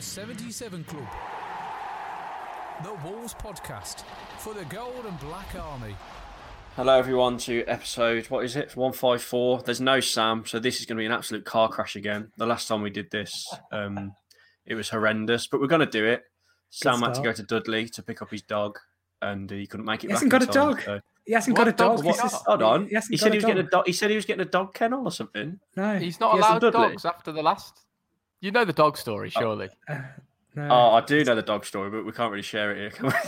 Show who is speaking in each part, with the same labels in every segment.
Speaker 1: The 77 Club. The Wolves Podcast for the Gold and Black Army.
Speaker 2: Hello, everyone, to episode, what is it, 154. There's no Sam, so this is going to be an absolute car crash again. The last time we did this, um, it was horrendous, but we're going to do it. Sam had to go to Dudley to pick up his dog, and he couldn't make it
Speaker 3: He hasn't got
Speaker 2: in
Speaker 3: a
Speaker 2: time,
Speaker 3: dog.
Speaker 2: so-
Speaker 3: He hasn't
Speaker 4: What
Speaker 3: got a
Speaker 4: dog
Speaker 3: dog.
Speaker 4: has
Speaker 3: is-
Speaker 2: Hold on.
Speaker 3: He, hasn't
Speaker 2: He said he was
Speaker 3: a
Speaker 2: getting a
Speaker 3: dog.
Speaker 2: dog. He said he was getting a dog kennel or something.
Speaker 3: No,
Speaker 4: He's not
Speaker 2: He hasn't
Speaker 4: allowed dogs after the last. You know the dog story, surely.
Speaker 3: no.
Speaker 2: Oh, I do know the dog story, but we can't really share it here, can we?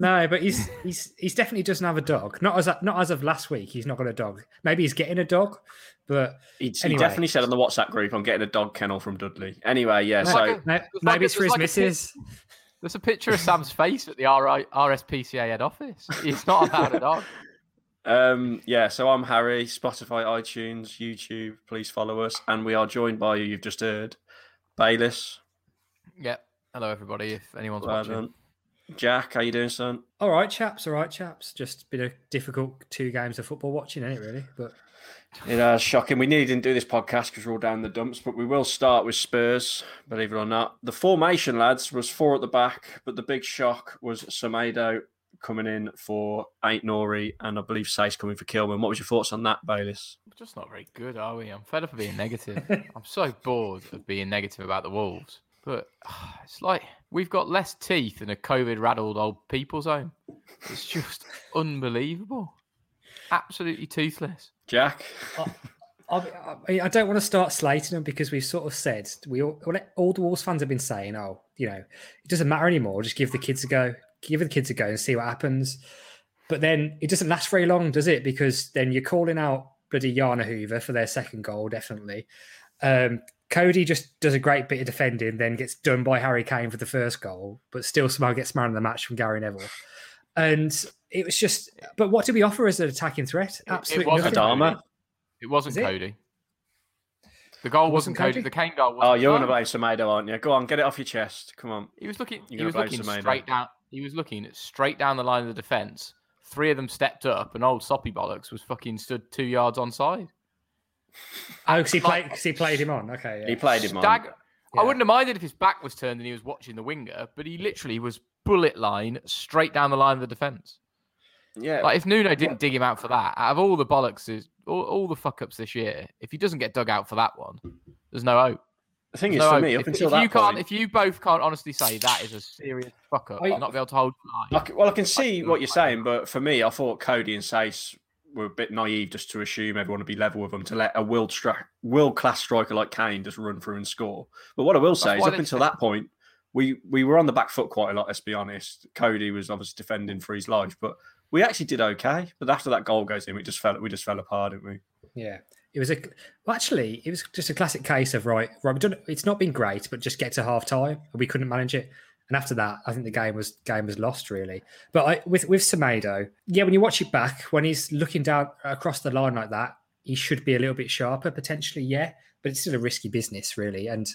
Speaker 3: No, but he's he's he's definitely doesn't have a dog. Not as not as of last week. He's not got a dog. Maybe he's getting a dog, but
Speaker 2: He, he definitely said on the WhatsApp group, I'm getting a dog kennel from Dudley. Anyway, yeah,
Speaker 3: No,
Speaker 2: so
Speaker 4: like a-
Speaker 3: no, maybe
Speaker 4: like
Speaker 3: it's for his
Speaker 4: there's like a
Speaker 3: missus.
Speaker 4: There's a picture of Sam's face at the RI, RSPCA head office. He's not about a dog.
Speaker 2: Um, yeah, so I'm Harry, Spotify, iTunes, YouTube. Please follow us. And we are joined by you, you've just heard, Bayliss.
Speaker 4: Yep. Hello, everybody. If anyone's
Speaker 2: Well
Speaker 4: watching,
Speaker 2: done. Jack, how you doing, son?
Speaker 3: All right, chaps. All right, chaps. Just been a difficult two games of football watching, ain't it? Really, but
Speaker 2: It uh, shocking. We nearly didn't do this podcast because we're all down the dumps, but we will start with Spurs, believe it or not. The formation, lads, was four at the back, but the big shock was Semedo coming in for Aït-Nouri and I believe Saïss coming for Kilman. What was your thoughts on that, Bayliss?
Speaker 4: we're just not very good, are we? I'm fed up of being negative. I'm so bored of being negative about the Wolves. But it's like we've got less teeth than a COVID raddled old people's home. It's just unbelievable. Absolutely toothless.
Speaker 2: Jack?
Speaker 3: I, I, I don't want to start slating them because we've sort of said we all, all the Wolves fans have been saying, oh, you know, it doesn't matter anymore. Just give the kids a go. Give the kids a go and see what happens. But then it doesn't last very long, does it? Because then you're calling out bloody Yana Hoever for their second goal, definitely. Um, Cody just does a great bit of defending, then gets done by Harry Kane for the first goal, but still somehow gets man of the match from Gary Neville. And it was just, but what did we offer as an attacking threat? Absolutely
Speaker 4: wasn't
Speaker 3: nothing.
Speaker 2: Adama?
Speaker 4: It wasn't
Speaker 3: Is it?
Speaker 4: Cody. The goal wasn't
Speaker 3: wasn't
Speaker 4: Cody.
Speaker 3: Cody?
Speaker 4: The Kane goal.
Speaker 2: Oh,
Speaker 4: Wasn't
Speaker 2: you're going
Speaker 4: No.
Speaker 2: to blame Semedo, aren't you? Go on, get it off your chest. Come on.
Speaker 4: He was looking.
Speaker 2: You're
Speaker 4: He was looking
Speaker 2: Semedo.
Speaker 4: straight down. He was looking straight down the line of the defense. Three of them stepped up, and old soppy bollocks was fucking stood two yards on side.
Speaker 3: Oh, because he
Speaker 4: Like-
Speaker 3: played, 'cause he played him on. Okay, yeah.
Speaker 2: He played him on.
Speaker 3: Yeah.
Speaker 4: I wouldn't have minded if his back was turned and he was watching the winger, but he literally was bullet line straight down the line of the defense.
Speaker 2: Yeah.
Speaker 4: Like if Nuno didn't dig him out for that, out of all the bollocks, is all, all the fuck ups this year, if he doesn't get dug out for that one, there's no hope.
Speaker 2: The thing is,
Speaker 4: No,
Speaker 2: for me,
Speaker 4: if,
Speaker 2: up until
Speaker 4: if
Speaker 2: that
Speaker 4: you can't,
Speaker 2: point,
Speaker 4: if you both can't honestly say that is a serious fuck up,
Speaker 3: I-
Speaker 4: not be able to hold.
Speaker 2: I c- well, I can see what you're saying, but for me, I thought Cody and Saïss were a bit naive just to assume everyone would be level with them to let a world stra- world class striker like Kane just run through and score. But what I will say is, up until that point, we we were on the back foot quite a lot. Let's be honest. Cody was obviously defending for his life, but we actually did okay. But after that goal goes in, we just fell we just fell apart, didn't we?
Speaker 3: Yeah, it was a. Well, actually, it was just a classic case of right. Right. It's not been great, but just get to half time, and we couldn't manage it. And after that, I think the game was game was lost really. But I, with with Semedo, yeah, when you watch it back, when he's looking down across the line like that, he should be a little bit sharper potentially. Yeah, but it's still a risky business really, and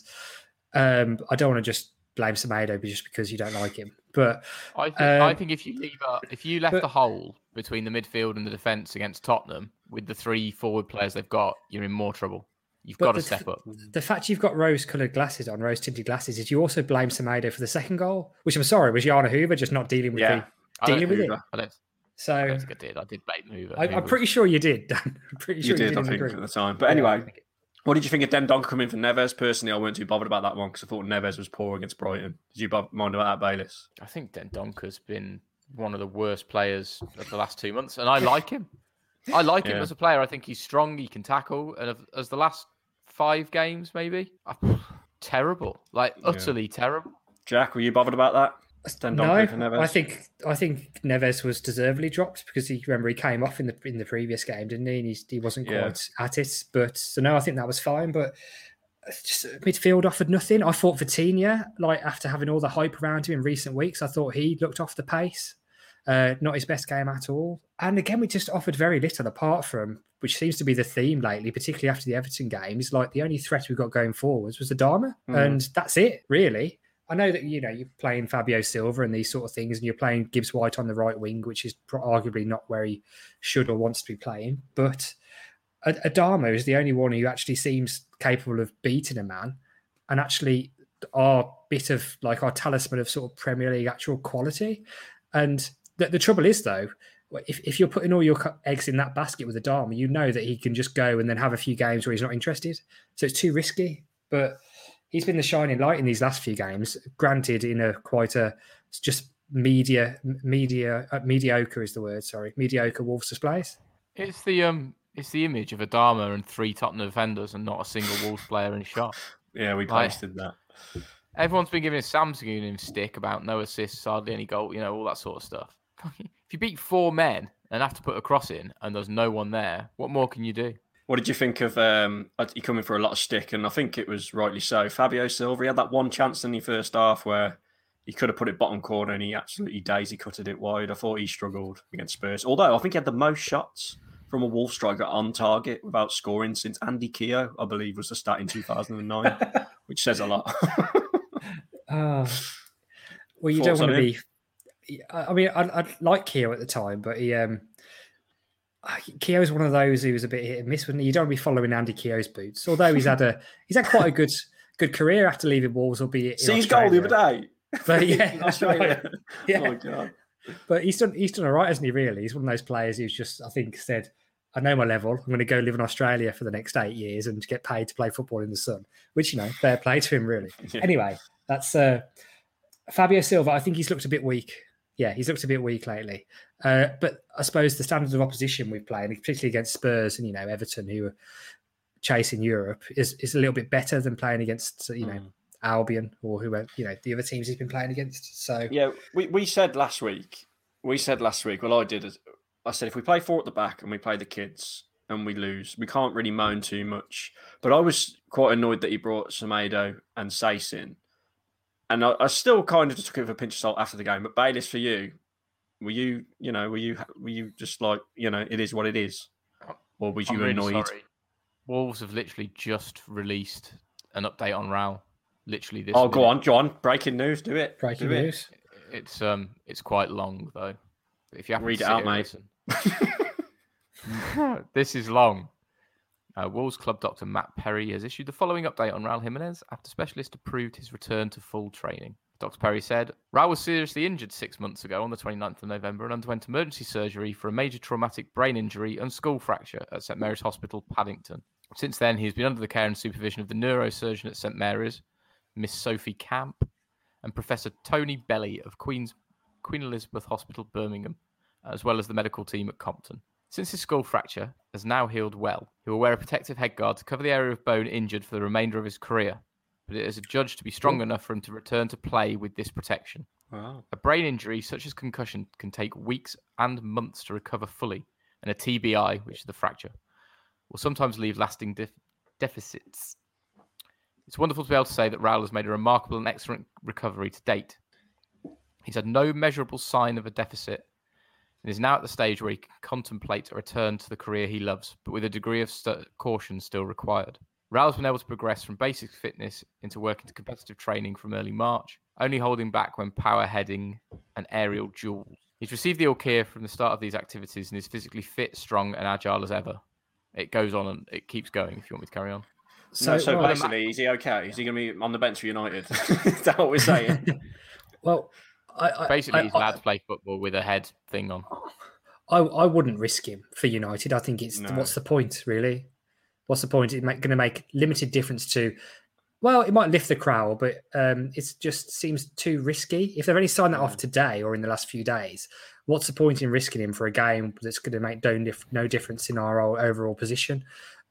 Speaker 3: um, I don't want to just blame Semedo just because you don't like him. But
Speaker 4: I think, I
Speaker 3: um,
Speaker 4: think if you leave a, if you left
Speaker 3: but-
Speaker 4: a hole between the midfield and the defence against Tottenham with the three forward players they've got, you're in more trouble. You've got to step up.
Speaker 3: The fact you've got rose-coloured glasses on, rose-tinted glasses, is you also blame Semedo for the second goal, which I'm sorry was Yana Hoever just not dealing with
Speaker 2: Yeah.
Speaker 3: The
Speaker 4: don't,
Speaker 3: dealing with it.
Speaker 4: I don't, I
Speaker 3: So
Speaker 4: don't think I did. I did blame Hoever.
Speaker 3: I, I'm pretty sure you did, Dan. I'm pretty sure
Speaker 2: you
Speaker 3: you,
Speaker 2: did, I think,
Speaker 3: group.
Speaker 2: at the time. But anyway,
Speaker 3: I think-
Speaker 2: what did you think of Dendoncker coming for Neves? Personally, I weren't too bothered about that one because I thought Neves was poor against Brighton. Did you mind about that, Bayliss?
Speaker 4: I think Dendoncker's been one of the worst players of the last two months, and I like him. I like him as a player. I think he's strong. He can tackle, and as the last five games, maybe ah, terrible, like utterly terrible.
Speaker 2: Jack, were you bothered about that?
Speaker 3: No? I think I think Neves was deservedly dropped because he remember he came off in the in the previous game, didn't he? And he, he wasn't
Speaker 2: Yeah.
Speaker 3: quite at it. But so no, I think that was fine. But just midfield offered nothing. I thought Vitinha, like after having all the hype around him in recent weeks, I thought he looked off the pace. Uh, not his best game at all. And again, we just offered very little apart from, which seems to be the theme lately, particularly after the Everton game. Is like the only threat we got going forwards was the Dharma,
Speaker 2: Mhm.
Speaker 3: and that's it, really. I know that you know you're playing Fabio Silva and these sort of things, and you're playing Gibbs White on the right wing, which is arguably not where he should or wants to be playing. But Ad- Adama is the only one who actually seems capable of beating a man, and actually our bit of like our talisman of sort of Premier League actual quality. And the, the trouble is though, if, if you're putting all your eggs in that basket with Adama, you know that he can just go and then have a few games where he's not interested. So it's too risky. But he's been the shining light in these last few games. Granted, in a quite a just media media uh, mediocre is the word. Sorry, mediocre Wolves displays.
Speaker 4: It's the um, it's the image of Adama and three Tottenham defenders and not a single Wolves player in shot.
Speaker 2: Yeah, we
Speaker 4: Like-
Speaker 2: posted that.
Speaker 4: Everyone's been giving a Samsung him stick about no assists, hardly any goal, you know, all that sort of stuff. If you beat four men and have to put a cross in and there's no one there, what more can you do?
Speaker 2: What did you think of um he coming for a lot of stick and I think it was rightly so. Fabio Silva he had that one chance in the first half where he could have put it bottom corner and he absolutely daisy cutted it wide. I thought he struggled against Spurs. Although I think he had the most shots from a Wolf striker on target without scoring since Andy Keogh, I believe, was the stat in 2009, which says a lot.
Speaker 3: Oh, well, you
Speaker 2: Thoughts
Speaker 3: don't want to be. I I mean, I, I like Keogh at the time, but he um, Keogh's one of those who was a bit hit and miss. When you don't want to be following Andy Keogh's boots, although he's had a he's had quite a good good career after leaving Wolves, albeit
Speaker 2: See his goal the other day.
Speaker 3: But yeah,
Speaker 2: Australia.
Speaker 3: yeah.
Speaker 2: Oh, God.
Speaker 3: But he's done he's done all right, hasn't he? Really, he's one of those players who's just I think said, "I know my level. I'm going to go live in Australia for the next eight years and get paid to play football in the sun." Which you know, fair play to him, really.
Speaker 2: Yeah.
Speaker 3: Anyway, that's uh, Fabio Silva. I think he's looked a bit weak. Yeah, he's looked a bit weak lately. Uh, but I suppose the standards of opposition we've played, particularly against Spurs and you know Everton, who are chasing Europe, is is a little bit better than playing against you know
Speaker 2: Mm.
Speaker 3: Albion or whoever you know the other teams he's been playing against. So
Speaker 2: Yeah, we, we said last week. We said last week. Well, I did. I said if we play four at the back and we play the kids and we lose, we can't really moan too much. But I was quite annoyed that he brought Semedo and Saïss in, and I, I still kind of just took it with a pinch of salt after the game. But Bayliss, for you, were you, you know, were you, were you just like, you know, it is what it is, or was
Speaker 4: I'm
Speaker 2: you
Speaker 4: really
Speaker 2: annoyed?
Speaker 4: sorry. Wolves have literally just released an update on Raul. Literally this.
Speaker 2: Oh, go on, John. Breaking news. Do it.
Speaker 3: breaking
Speaker 2: do it.
Speaker 3: news.
Speaker 4: It's um, it's quite long though. If you have
Speaker 2: Read
Speaker 4: to
Speaker 2: it out,
Speaker 4: here and
Speaker 2: mate.
Speaker 4: listen. this is long. Uh, Wolves club doctor Matt Perry has issued the following update on Raul Jimenez after specialists approved his return to full training. Dr. Perry said Raul was seriously injured six months ago on the 29th of November and underwent emergency surgery for a major traumatic brain injury and skull fracture at St Mary's Hospital, Paddington. Since then, he has been under the care and supervision of the neurosurgeon at St Mary's, Miss Sophie Camp, and Professor Tony Belli of Queen's Queen Elizabeth Hospital, Birmingham, as well as the medical team at Compton. Since his skull fracture has now healed well, he will wear a protective headguard to cover the area of bone injured for the remainder of his career, but it is adjudged to be strong enough for him to return to play with this protection.
Speaker 2: Wow.
Speaker 4: A brain injury such as concussion can take weeks and months to recover fully, and a TBI, which is the fracture, will sometimes leave lasting def- deficits. It's wonderful to be able to say that Raul has made a remarkable and excellent recovery to date. He's had no measurable sign of a deficit and is now at the stage where he can contemplate a return to the career he loves, but with a degree of st- caution still required. Raul's been able to progress from basic fitness into working to competitive training from early March, only holding back when power heading and aerial duels. He's received the all clear from the start of these activities and is physically fit, strong, and agile as ever. It goes on and it keeps going. If you want me to carry on.
Speaker 2: So, no, so
Speaker 3: well,
Speaker 2: basically, is he okay? Is he going to be on the bench for United? is that what we're saying?
Speaker 3: well, I, I,
Speaker 4: basically,
Speaker 3: I,
Speaker 4: he's allowed to play football with a head thing on.
Speaker 3: I, I wouldn't risk him for United. I think it's
Speaker 2: No.
Speaker 3: what's the point, really? What's the point? It's going to make limited difference to. Well, it might lift the crowd, but um, it just seems too risky. If they've only signed that off today or in the last few days, what's the point in risking him for a game that's going to make no, no difference in our overall position?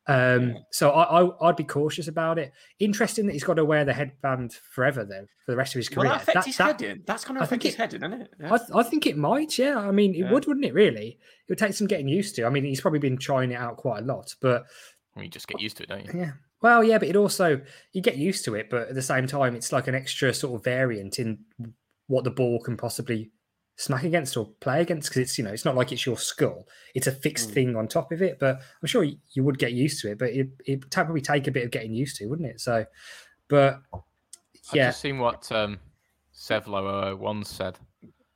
Speaker 3: Um, So I, I, I'd be cautious about it. Interesting that he's got to wear the headband forever, though, for the rest of his career.
Speaker 2: that affect
Speaker 3: That-
Speaker 2: his
Speaker 3: that-
Speaker 2: heading? That's going to
Speaker 3: I
Speaker 2: affect
Speaker 3: think
Speaker 2: his heading, isn't it? Yeah.
Speaker 3: I, th- I think it might, yeah. I mean, it
Speaker 2: Yeah.
Speaker 3: would, wouldn't it? Really, it would take some getting used to. I mean, he's probably been trying it out quite a lot, but
Speaker 4: you just get used to it, don't you?
Speaker 3: yeah. Well, yeah, but it also you get used to it, but at the same time, it's like an extra sort of variant in what the ball can possibly smack against or play against because it's you know it's not like it's your skull; it's a fixed thing on top of it. But I'm sure you, you would get used to it, but it it probably take a bit of getting used to, wouldn't it? So, but
Speaker 4: I've
Speaker 3: yeah,
Speaker 4: just seen what um, Sevlo once said.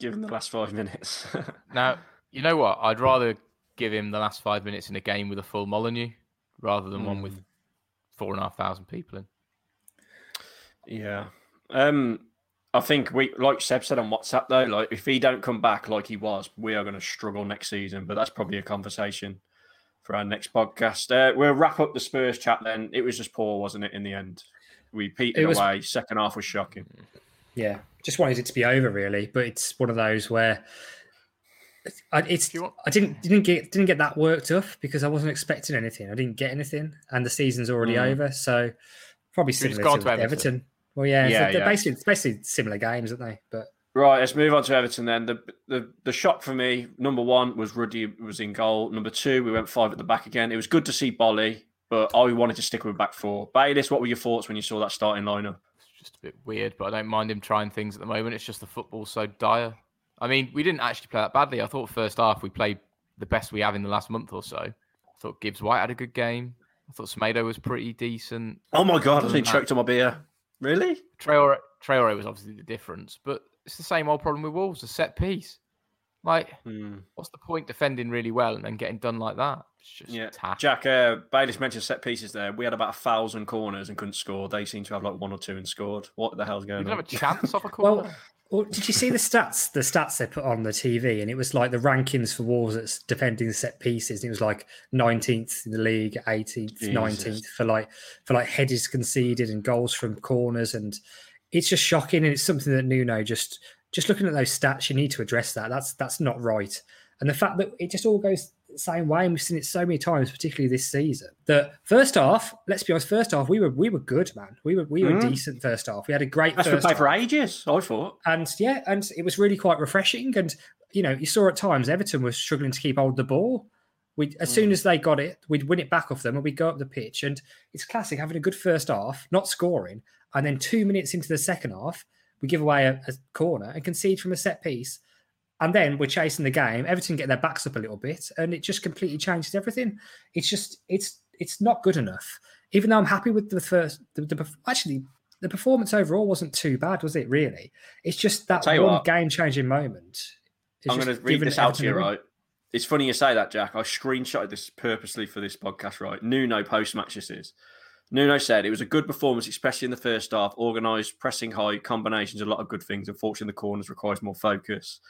Speaker 2: Given the last five minutes.
Speaker 4: Now, you know what? I'd rather give him the last five minutes in a game with a full Molineux rather than one with four and a half thousand people in.
Speaker 2: Yeah. Um, I think we, like Seb said on WhatsApp, though, like if he don't come back like he was, we are going to struggle next season. But that's probably a conversation for our next podcast. Uh, we'll wrap up the Spurs chat then. It was just poor, wasn't it? In the end, we petered
Speaker 3: It was-
Speaker 2: away. Second half was shocking.
Speaker 3: yeah, just wanted it to be over, really. But it's one of those where I, it's I didn't didn't get didn't get that worked up because I wasn't expecting anything. I didn't get anything, and the season's already
Speaker 2: Mm.
Speaker 3: over. So probably
Speaker 4: Should've just
Speaker 3: similar to,
Speaker 4: to Everton.
Speaker 3: Everton. Well, yeah, so
Speaker 2: Yeah,
Speaker 3: they're
Speaker 2: yeah.
Speaker 3: basically it's basically similar games, aren't they? But
Speaker 2: Right, let's move on to Everton then. The, the the shock for me, number one was Ruddy was in goal. Number two, we went five at the back again. It was good to see Boly, but I wanted to stick with back four. Baylis, what were your thoughts when you saw that starting lineup?
Speaker 4: It's just a bit weird, but I don't mind him trying things at the moment. It's just the football's so dire. I mean, we didn't actually play that badly. I thought first half we played the best we have in the last month or so. I thought Gibbs White had a good game. I thought Semedo was pretty decent.
Speaker 2: Oh my god, I was
Speaker 4: Other
Speaker 2: being choked on my beer. Really?
Speaker 4: Traore, Traore was obviously the difference, but it's the same old problem with Wolves, a set piece. Like,
Speaker 2: Hmm.
Speaker 4: what's the point defending really well and then getting done like that? It's just
Speaker 2: Yeah,
Speaker 4: tack.
Speaker 2: Jack. Uh, Baylis mentioned set pieces there. We had about a thousand corners and couldn't score. They seem to have like one or two and scored. What the hell's
Speaker 4: You
Speaker 2: going
Speaker 4: didn't
Speaker 2: on?
Speaker 4: have a chance off a corner.
Speaker 3: well, well, did you see the stats? The stats they put on the TV, and it was like the rankings for Wolves that's defending set pieces. And it was like 19th in the league, 18th,
Speaker 2: Jesus.
Speaker 3: 19th for like for like headers conceded and goals from corners, and it's just shocking. And it's something that Nuno just just looking at those stats, you need to address that. That's that's not right. And the fact that it just all goes same way, and we've seen it so many times, particularly this season. That first half, let's be honest, first half we were we were good, man. We were we were
Speaker 2: Mm.
Speaker 3: decent first half. We had a great
Speaker 2: That's
Speaker 3: first
Speaker 2: played for ages. I thought.
Speaker 3: And yeah, and it was really quite refreshing. And you know, you saw at times Everton was struggling to keep hold of the ball. We as soon as they got it, we'd win it back off them and we'd go up the pitch. And it's classic having a good first half, not scoring, and then two minutes into the second half, we give away a, a corner and concede from a set piece. And then we're chasing the game. Everton get their backs up a little bit, and it just completely changes everything. It's just it's it's not good enough. Even though I'm happy with the first, the, the actually the performance overall wasn't too bad, was it? Really, it's just that one game changing moment.
Speaker 2: I'm going to read this out to you, right? It's funny you say that, Jack. I screenshotted this purposely for this podcast, right? Nuno post match this is. Nuno said it was a good performance, especially in the first half. Organised, pressing high, combinations, a lot of good things. Unfortunately, the corners requires more focus.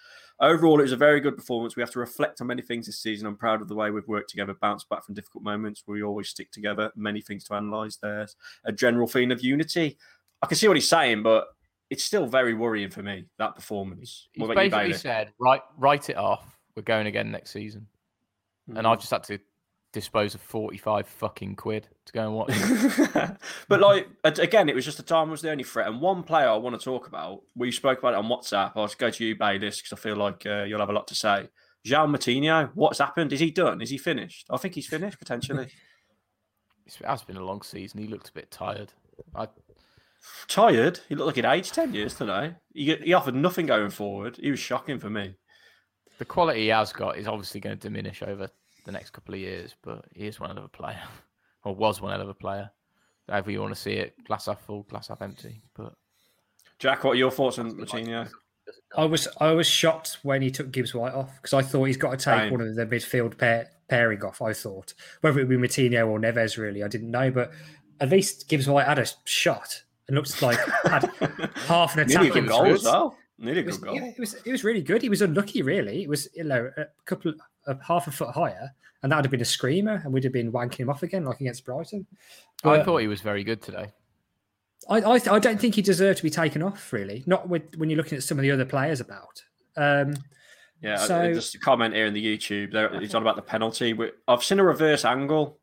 Speaker 2: overall, it was a very good performance. We have to reflect on many things this season. I'm proud of the way we've worked together, bounced back from difficult moments. We always stick together. Many things to analyse. There's a general feeling of unity. I can see what he's saying, but it's still very worrying for me that performance.
Speaker 4: He's
Speaker 2: What about you,
Speaker 4: basically said, "Write, write it off. We're going again next season."
Speaker 2: Hmm.
Speaker 4: And I've just had to dispose of forty-five fucking quid to go and watch.
Speaker 2: but like again, it was just the time was the only threat. And one player I want to talk about, we spoke about it on WhatsApp. I'll just go to you, Baylis, because I feel like uh, you'll have a lot to say. João Moutinho, what's happened? Is he done? Is he finished? I think he's finished potentially.
Speaker 4: It has been a long season. He looked a bit tired. I,
Speaker 2: Tired. He looked like he'd aged ten years today. He, he offered nothing going forward. He was shocking for me.
Speaker 4: the quality he has got is obviously going to diminish over the next couple of years, but he is one hell of a player, or was one hell of a player. However you want to see it, glass half full, glass half empty. But
Speaker 2: Jack, what are your thoughts on Moutinho?
Speaker 3: I was I was shocked when he took Gibbs White off because I thought he's got to take
Speaker 2: Same.
Speaker 3: one of the midfield pair, pairing off. I thought whether it would be Moutinho or Neves, really, I didn't know, but at least Gibbs White had a shot and looked like had half an
Speaker 2: Nearly a
Speaker 3: attack.
Speaker 2: good
Speaker 3: in
Speaker 2: goal as well. Nearly a
Speaker 3: It was,
Speaker 2: good goal.
Speaker 3: yeah, it was it was really good. He was unlucky, really. It was you know a couple a half a foot higher, and that would have been a screamer, and we'd have been wanking him off again, like against Brighton.
Speaker 4: I thought he was very good today.
Speaker 3: I I, th- I don't think he deserved to be taken off, really. Not with when you're looking at some of the other players about. Um,
Speaker 2: Yeah,
Speaker 3: So-
Speaker 2: just a comment here in the YouTube. There, he's on about the penalty. I've seen a reverse angle.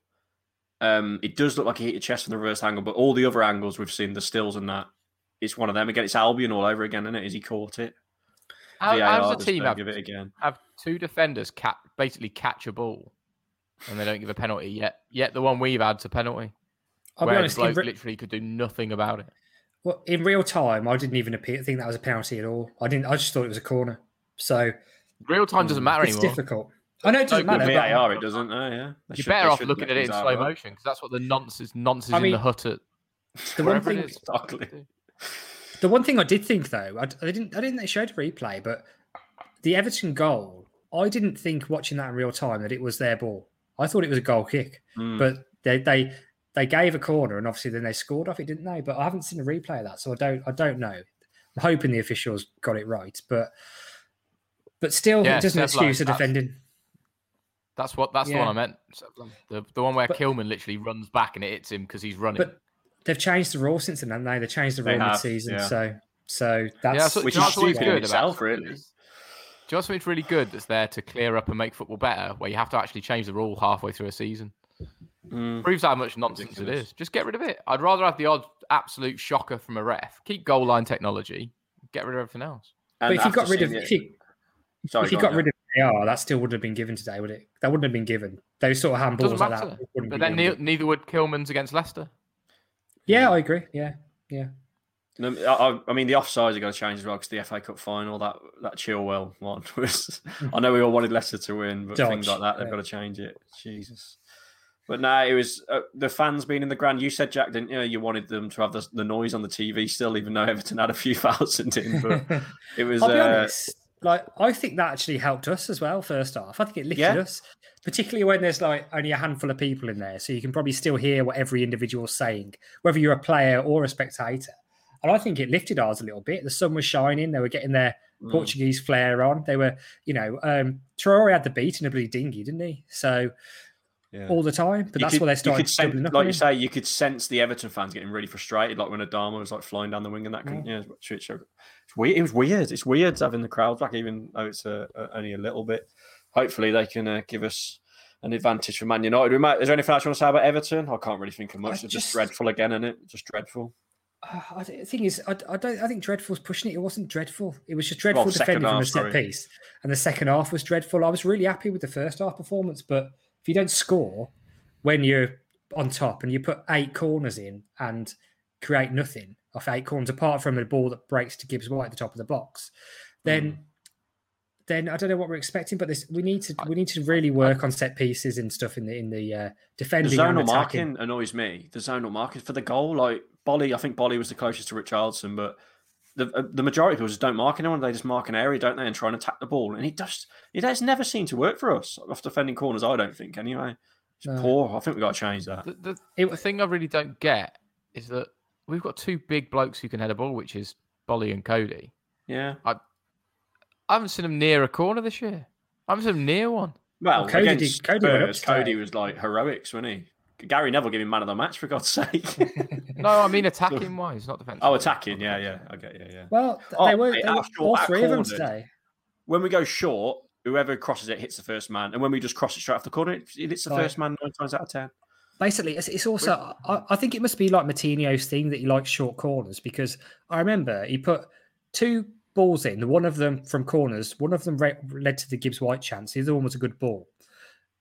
Speaker 2: Um, it does look like he hit your chest from the reverse angle, but all the other angles we've seen, the stills and that, it's one of them again. It's Albion all over again, isn't it? Is he caught it?
Speaker 4: How,
Speaker 2: VAR
Speaker 4: how does
Speaker 2: just
Speaker 4: team have,
Speaker 2: give it again?
Speaker 4: have two defenders ca- basically catch a ball and they don't give a penalty yet? Yet the one we've had's a penalty.
Speaker 3: I'll be honest,
Speaker 4: the bloke
Speaker 3: re-
Speaker 4: literally could do nothing about it.
Speaker 3: well, in real time, I didn't even appear, think that was a penalty at all. I didn't. I just thought it was a corner. So
Speaker 4: Real time doesn't matter
Speaker 3: it's
Speaker 4: anymore.
Speaker 3: It's difficult. I know it doesn't
Speaker 4: No,
Speaker 3: matter.
Speaker 2: With
Speaker 3: but-
Speaker 2: VAR, it doesn't. Oh, yeah. They
Speaker 4: You're
Speaker 2: should-
Speaker 4: better off looking at it in slow motion because that's what the nonsense nonsense
Speaker 3: I
Speaker 4: in the hut at
Speaker 3: the one thing,
Speaker 4: it is.
Speaker 2: Exactly.
Speaker 3: The one thing I did think though, I, I didn't, I didn't. They showed a replay, but the Everton goal, I didn't think watching that in real time that it was their ball. I thought it was a goal kick,
Speaker 2: Mm.
Speaker 3: but they they they gave a corner and obviously then they scored off it, didn't they? But I haven't seen a replay of that, so I don't I don't know. I'm hoping the officials got it right, but but still,
Speaker 4: Yeah,
Speaker 3: it doesn't excuse the defending.
Speaker 4: That's what that's the one I meant. The the one where
Speaker 3: But-
Speaker 4: Kilman literally runs back and it hits him because he's running.
Speaker 3: But they've changed the rule since then, haven't they? They changed the rule
Speaker 2: have,
Speaker 3: mid-season,
Speaker 2: yeah.
Speaker 3: so so that's
Speaker 4: that's what,
Speaker 2: which
Speaker 4: do you
Speaker 2: is stupid
Speaker 4: good
Speaker 2: itself,
Speaker 4: about
Speaker 2: really.
Speaker 4: Do you know what's something really good that's there to clear up and make football better, where you have to actually change the rule halfway through a season?
Speaker 2: Mm.
Speaker 4: Proves how much nonsense it
Speaker 2: Ridiculous.
Speaker 4: is. Just get rid of it. I'd rather have the odd absolute shocker from a ref. Keep goal line technology. Get rid of everything else.
Speaker 3: But if you got rid of
Speaker 2: seeing
Speaker 3: if you,
Speaker 2: Sorry,
Speaker 3: if you
Speaker 2: go
Speaker 3: got
Speaker 2: on,
Speaker 3: rid of AR, that still wouldn't have been given today, would it? That wouldn't have been given. Those sort of handballs like that. wouldn't
Speaker 4: But
Speaker 3: be
Speaker 4: then
Speaker 3: given.
Speaker 4: ne- neither would Kilman's against Leicester.
Speaker 3: Yeah, I agree. Yeah, yeah.
Speaker 2: No, I, I- mean, the offsides are going to change as well because the FA Cup final, that that Chilwell one was. I know we all wanted Leicester to win, but things like that, they've
Speaker 3: yeah.
Speaker 2: got to change it. Jesus. But no, it was uh, the fans being in the ground. You said, Jack, didn't you? You wanted them to have the, the noise on the TV still, even though Everton had a few thousand in. But it was.
Speaker 3: I'll be
Speaker 2: uh,
Speaker 3: honest. Like, I think that actually helped us as well. First off, I think it lifted
Speaker 2: Yeah.
Speaker 3: us, particularly when there's like only a handful of people in there, so you can probably still hear what every individual's saying, whether you're a player or a spectator. And I think it lifted ours a little bit. The sun was shining; they were getting their
Speaker 2: Mm.
Speaker 3: Portuguese flair on. They were, you know, um, Traore had the beat in a bloody dinghy, didn't he? So
Speaker 2: yeah.
Speaker 3: all the time. But
Speaker 2: You
Speaker 3: that's
Speaker 2: could-
Speaker 3: why they started
Speaker 2: sense- like you say, you could sense the Everton fans getting really frustrated, like when Adama was like flying down the wing and that. couldn't Yeah, it's, it's, weird. It was weird. It's weird having the crowd back, even though it's uh, uh, only a little bit. Hopefully, they can uh, give us an advantage for Man United. We might- Is there anything else you want to say about Everton? I can't really think of much. It's just,
Speaker 3: just-
Speaker 2: dreadful again, isn't it? Just dreadful.
Speaker 3: Uh, I the thing is, I, I don't. I think Dreadful's pushing it. It wasn't dreadful. It was just dreadful
Speaker 2: Well,
Speaker 3: defending from a
Speaker 2: half,
Speaker 3: set
Speaker 2: sorry.
Speaker 3: piece, and the second half was dreadful. I was really happy with the first half performance, but if you don't score when you're on top and you put eight corners in and create nothing off eight corners, apart from a ball that breaks to Gibbs White at the top of the box, then
Speaker 2: Hmm.
Speaker 3: then I don't know what we're expecting. But this we need to we need to really work on set pieces and stuff in the in the uh,
Speaker 2: The
Speaker 3: defending and
Speaker 2: zonal
Speaker 3: attacking.
Speaker 2: marking annoys me. The zonal marking for the goal, like Boly, I think Boly was the closest to Richarlison, but the uh, the majority of people just don't mark anyone. They just mark an area, don't they, and try and attack the ball. And it just it has never seemed to work for us off defending corners. I don't think anyway. It's
Speaker 3: No.
Speaker 2: poor. I think we got to change that.
Speaker 4: The, the,
Speaker 3: It-
Speaker 4: the thing I really don't get is that we've got two big blokes who can head a ball, which is Boly and Cody.
Speaker 2: Yeah,
Speaker 4: I haven't seen him near a corner this year. I haven't seen him near one.
Speaker 2: Well,
Speaker 3: Well, Cody did- Cody
Speaker 2: Spurs, Cody was like heroics, wasn't he? Gary Neville giving man of the match for God's sake.
Speaker 4: No, I mean attacking wise, not defensive.
Speaker 2: oh, attacking, yeah, yeah, okay, yeah, yeah.
Speaker 3: Well,
Speaker 2: Oh,
Speaker 3: they were, they were all
Speaker 2: our
Speaker 3: three of them today.
Speaker 2: When we go short, whoever crosses it hits the first man, and when we just cross it straight off the corner, it hits the
Speaker 3: Right.
Speaker 2: first man nine times out of ten.
Speaker 3: Basically, it's, it's also. I, I think it must be like Moutinho's thing that he likes short corners because I remember he put two balls in. One of them from corners. One of them re- led to the Gibbs White chance. The other one was a good ball.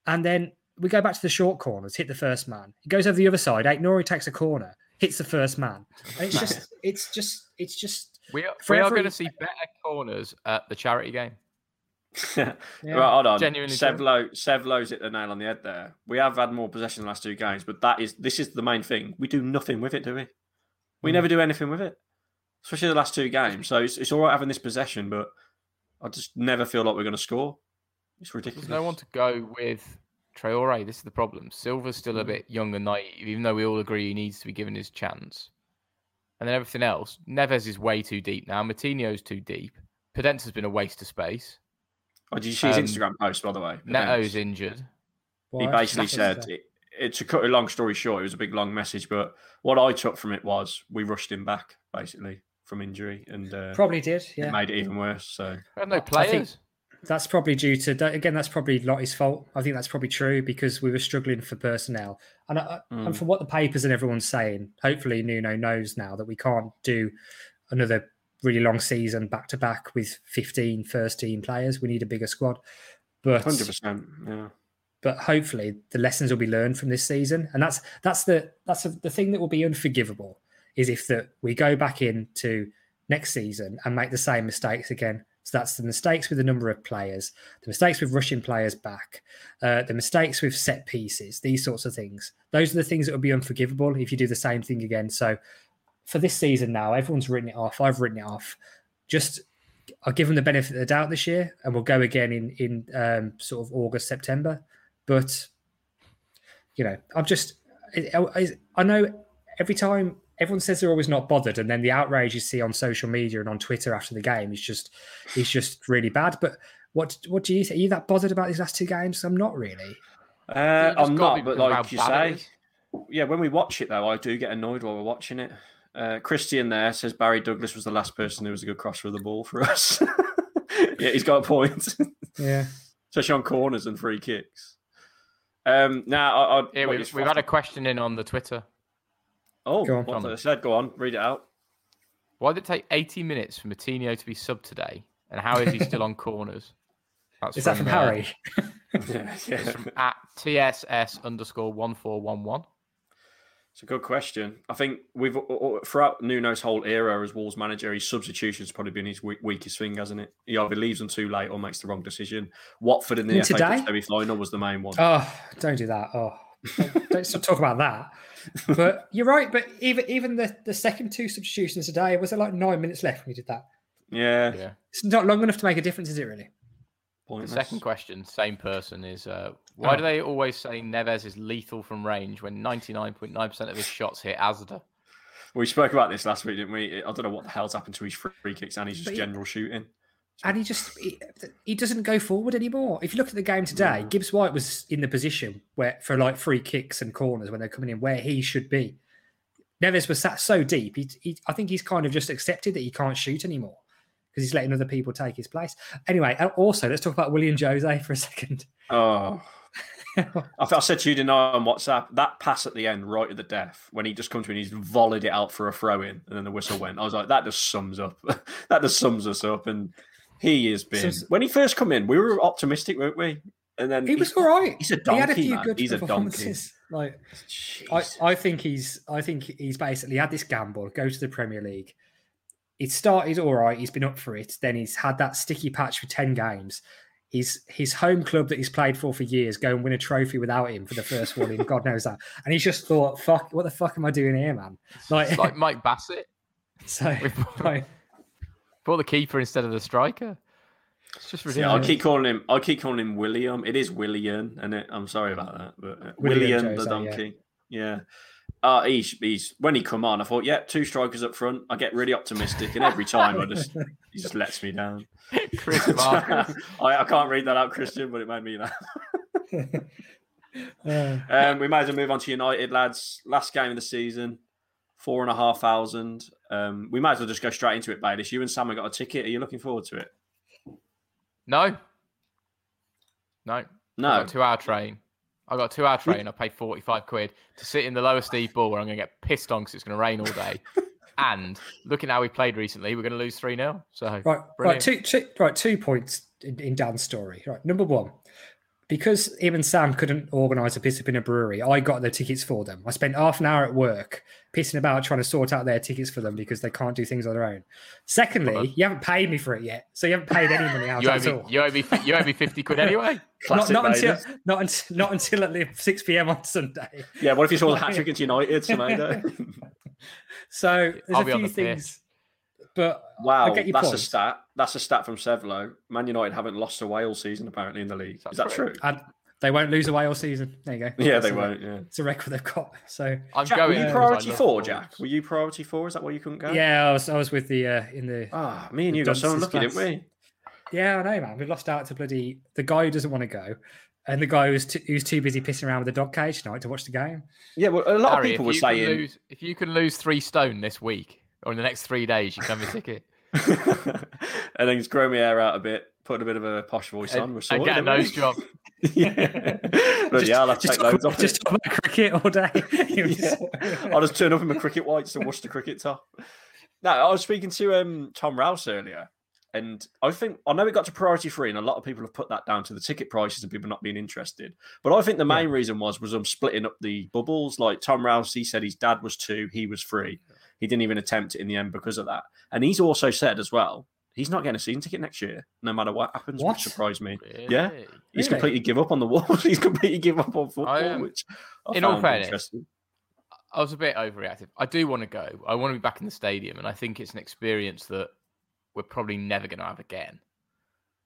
Speaker 3: And then we go back to the short corners. Hit the first man. He goes over the other side. Aït-Nouri takes a corner. Hits the first man. And it's just. It's just. It's just.
Speaker 4: We are, we are going to see better corners at the charity game.
Speaker 2: Right,
Speaker 3: Yeah.
Speaker 2: hold on.
Speaker 4: Genuinely
Speaker 2: Sevlo, Sevlo's hit the nail on the head there. We have had more possession in the last two games, but that is this is the main thing. We do nothing with it, do we? We
Speaker 4: Hmm.
Speaker 2: never do anything with it, especially the last two games. So it's, it's all right having this possession, but I just never feel like we're going to score. It's ridiculous.
Speaker 4: There's no one to go with Traore. This is the problem. Silva's still a bit young and naive, even though we all agree he needs to be given his chance. And then everything else, Neves is way too deep now. Moutinho's too deep. Podence's been a waste of space.
Speaker 2: Oh, did you see his
Speaker 4: Um,
Speaker 2: Instagram post, by the way?
Speaker 4: Neto's injured.
Speaker 2: He
Speaker 3: Why?
Speaker 2: basically
Speaker 3: That's
Speaker 2: said,
Speaker 3: what he
Speaker 2: it, it, to cut a long story short, it was a big long message, but what I took from it was we rushed him back, basically, from injury, and uh,
Speaker 3: Probably did.
Speaker 2: it
Speaker 3: Yeah.
Speaker 2: made it even worse. So
Speaker 4: We have no
Speaker 3: I
Speaker 4: players.
Speaker 3: That's probably due to again. That's probably not his fault. I think that's probably true because we were struggling for personnel, and I,
Speaker 2: Mm.
Speaker 3: and from what the papers and everyone's saying, hopefully Nuno knows now that we can't do another really long season back to back with 15 first team players. We need a bigger squad, but
Speaker 2: hundred percent, yeah.
Speaker 3: but hopefully the lessons will be learned from this season, and that's that's the that's the thing that will be unforgivable is if that we go back into next season and make the same mistakes again. So that's the mistakes with the number of players, the mistakes with rushing players back, uh, the mistakes with set pieces, these sorts of things. Those are the things that will be unforgivable if you do the same thing again. So for this season now, everyone's written it off. I've written it off. Just I'll give them the benefit of the doubt this year, and we'll go again in in um, sort of August, September. But you know, I'm just I, I- I know every time everyone says they're always not bothered, and then the outrage you see on social media and on Twitter after the game is just is just really bad. But what what do you think? Are you that bothered about these last two games? I'm not really.
Speaker 2: Uh, I'm not, but like you say, yeah, when we watch it though, I do get annoyed while we're watching it. Uh, Christian there says Barry Douglas was the last person who was a good crosser of the ball for us. yeah, he's got a point,
Speaker 3: Yeah.
Speaker 2: especially on corners and free kicks. Um, now, I, I,
Speaker 4: Yeah, we've, we've had a question in on the Twitter.
Speaker 2: Oh,
Speaker 3: Go on.
Speaker 2: what they said? Go on, read it out.
Speaker 4: Why did it take 80 minutes for Moutinho to be sub today? And how is he still on corners? That's
Speaker 3: Is that from
Speaker 4: uh,
Speaker 3: Harry?
Speaker 2: yeah,
Speaker 4: It's from at TSS underscore 1411.
Speaker 2: It's a good question. I think we've throughout Nuno's whole era as Wolves manager, his substitution's probably been his weakest thing, hasn't it? He either leaves them too late or makes the wrong decision. Watford in the
Speaker 3: And
Speaker 2: FA Cup
Speaker 3: today?
Speaker 2: semi-final was the main one.
Speaker 3: Oh, don't do that. Oh, don't, don't stop about that. But you're right. But even even the, the second two substitutions today was there like nine minutes left when we did that?
Speaker 2: yeah,
Speaker 4: Yeah.
Speaker 3: It's not long enough to make a difference, is it? Really?
Speaker 4: The second question, same person, is uh, why
Speaker 3: Oh.
Speaker 4: do they always say Neves is lethal from range when 99.9% of his shots hit Asda?
Speaker 2: We spoke about this last week, didn't we? I don't know what the hell's happened to his free kicks and his just
Speaker 3: he-
Speaker 2: general shooting.
Speaker 3: And he just he, he doesn't go forward anymore. If you look at the game today, Gibbs White was in the position where for like free kicks and corners when they're coming in where he should be. Neves was sat so deep. He, he I think he's kind of just accepted that he can't shoot anymore because he's letting other people take his place. Anyway, also let's talk about William Jose for a second.
Speaker 2: Oh, I, said to you tonight on WhatsApp that pass at the end, right at the death, when he just comes to me and he's volleyed it out for a throw in, and then the whistle went. I was like, that just sums up. that just sums us up. And he has been when he first come in, we were optimistic, weren't we? And then
Speaker 3: He was all right.
Speaker 2: He's a donkey.
Speaker 3: He had a few
Speaker 2: man.
Speaker 3: good
Speaker 2: He's a donkey.
Speaker 3: performances. Like I, I think he's I think he's basically had this gamble, go to the Premier League. It started all right, he's been up for it. Then he's had that sticky patch for 10 games. His his home club that he's played for for years go and win a trophy without him for the first one in God knows that. And he's just thought, fuck, what the fuck am I doing here, man? Like,
Speaker 4: It's like Mike Bassett.
Speaker 3: so like,
Speaker 4: Brought the keeper instead of the striker. It's just ridiculous.
Speaker 2: Yeah, I'll keep calling him. I'll keep calling him William. It is William, and it, I'm sorry about that, but uh,
Speaker 3: William
Speaker 2: William, the
Speaker 3: Jose, yeah.
Speaker 2: donkey. Yeah. Uh, he's he's when he come on, I thought, yeah, two strikers up front. I get really optimistic, and every time I just he just lets me down.
Speaker 4: Chris
Speaker 2: I, I can't read that out, Christian, but it made me laugh.
Speaker 3: Uh,
Speaker 2: Um, we might as well move on to United, lads. Last game of the season, four and a half thousand. Um, we might as well just go straight into it, Bailish. You and Sam have got a ticket. Are you looking forward to it?
Speaker 4: No. No.
Speaker 2: No.
Speaker 4: I got two hour train. I got a two hour train. I paid 45 quid to sit in the lower Steve Bull where I'm going to get pissed on because it's going to rain all day. and looking how we played recently, we're going to lose 3 0. So,
Speaker 3: Right, right, two, two, right, two points in, in Dan's story. Right, number one, because him and Sam couldn't organise a piss up in a brewery, I got the tickets for them. I spent half an hour at work pissing about trying to sort out their tickets for them because they can't do things on their own. Secondly, uh-huh. you haven't paid me for it yet, so you haven't paid any money out
Speaker 4: you, owe
Speaker 3: at
Speaker 4: me,
Speaker 3: all.
Speaker 4: you, owe me, you owe me 50 quid anyway.
Speaker 3: Not,
Speaker 2: Classic
Speaker 3: not until not until not until at six p.m. on Sunday.
Speaker 2: Yeah, what if you saw the hat trick against United, Tomato?
Speaker 3: So there's
Speaker 4: I'll
Speaker 3: a
Speaker 4: be on
Speaker 3: few
Speaker 4: the
Speaker 3: things, but
Speaker 2: wow,
Speaker 3: I get your
Speaker 2: that's
Speaker 3: point.
Speaker 2: a stat. That's a stat from Sevlo. Man United haven't lost away all season apparently in the league. Is that true?
Speaker 3: And they won't lose away all season. There you go.
Speaker 2: Yeah,
Speaker 3: That's
Speaker 2: they
Speaker 3: a-
Speaker 2: won't. Yeah.
Speaker 3: It's a record they've got. So
Speaker 4: I'm
Speaker 2: Jack, were
Speaker 4: going
Speaker 2: you priority four,
Speaker 4: Wolves.
Speaker 2: Jack? Were you priority four? Is that why you couldn't go?
Speaker 3: yeah, I was I was with the uh, in the
Speaker 2: Ah, me and
Speaker 3: the
Speaker 2: you got so
Speaker 3: dunces
Speaker 2: unlucky, didn't we?
Speaker 3: Yeah, I know, man. We lost out to bloody the guy who doesn't want to go, and the guy who's too, who's too busy pissing around with the dog cage tonight to watch the game.
Speaker 2: Yeah, well, a lot
Speaker 4: Harry,
Speaker 2: of people
Speaker 4: if
Speaker 2: were saying.
Speaker 4: lose, if you can lose three stone this week or in the next three days, you can have a ticket.
Speaker 2: and then just grow my hair out a bit, put a bit of a posh voice on.
Speaker 4: and,
Speaker 2: We're
Speaker 4: and get a
Speaker 2: haven't we?
Speaker 4: nose job.
Speaker 2: yeah. Bloody hell, I'll
Speaker 3: just,
Speaker 2: take loads
Speaker 3: talk,
Speaker 2: off
Speaker 3: just
Speaker 2: it.
Speaker 3: talk about cricket all day.
Speaker 2: Yeah. I'll just turn up in my cricket whites and wash the cricket top. No, I was speaking to um, Tom Rouse earlier, and I think I know it got to priority three, and a lot of people have put that down to the ticket prices and people not being interested. But I think the main reason was was I'm splitting up the bubbles. Like Tom Rouse, he said his dad was two, he was three. He didn't even attempt it in the end because of that. And he's also said as well, he's not getting a season ticket next year, no matter what happens,
Speaker 3: What?
Speaker 2: which surprised me. Yeah. He's
Speaker 3: Really?
Speaker 2: completely give up on the Wolves. He's completely give up on football,
Speaker 4: am- um,
Speaker 2: which I
Speaker 4: in all fairness,
Speaker 2: interesting.
Speaker 4: I was a bit overreactive. I do want to go. I want to be back in the stadium, and I think it's an experience that we're probably never going to have again.